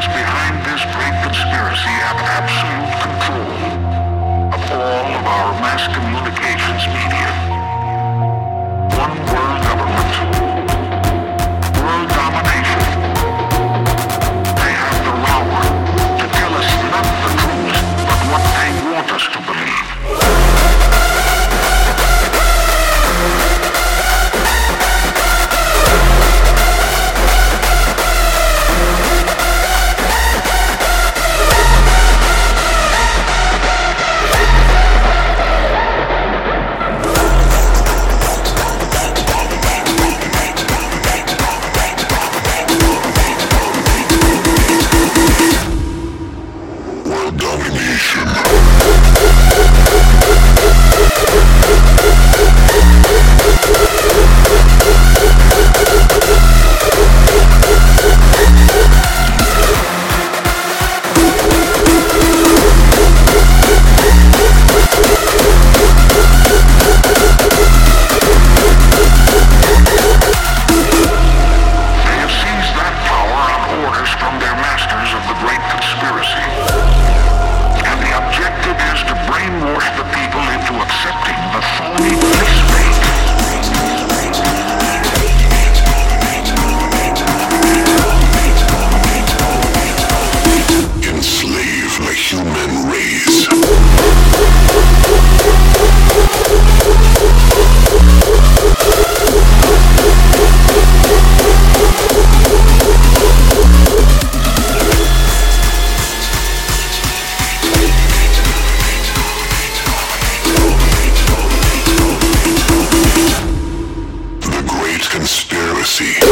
Jones conspiracy.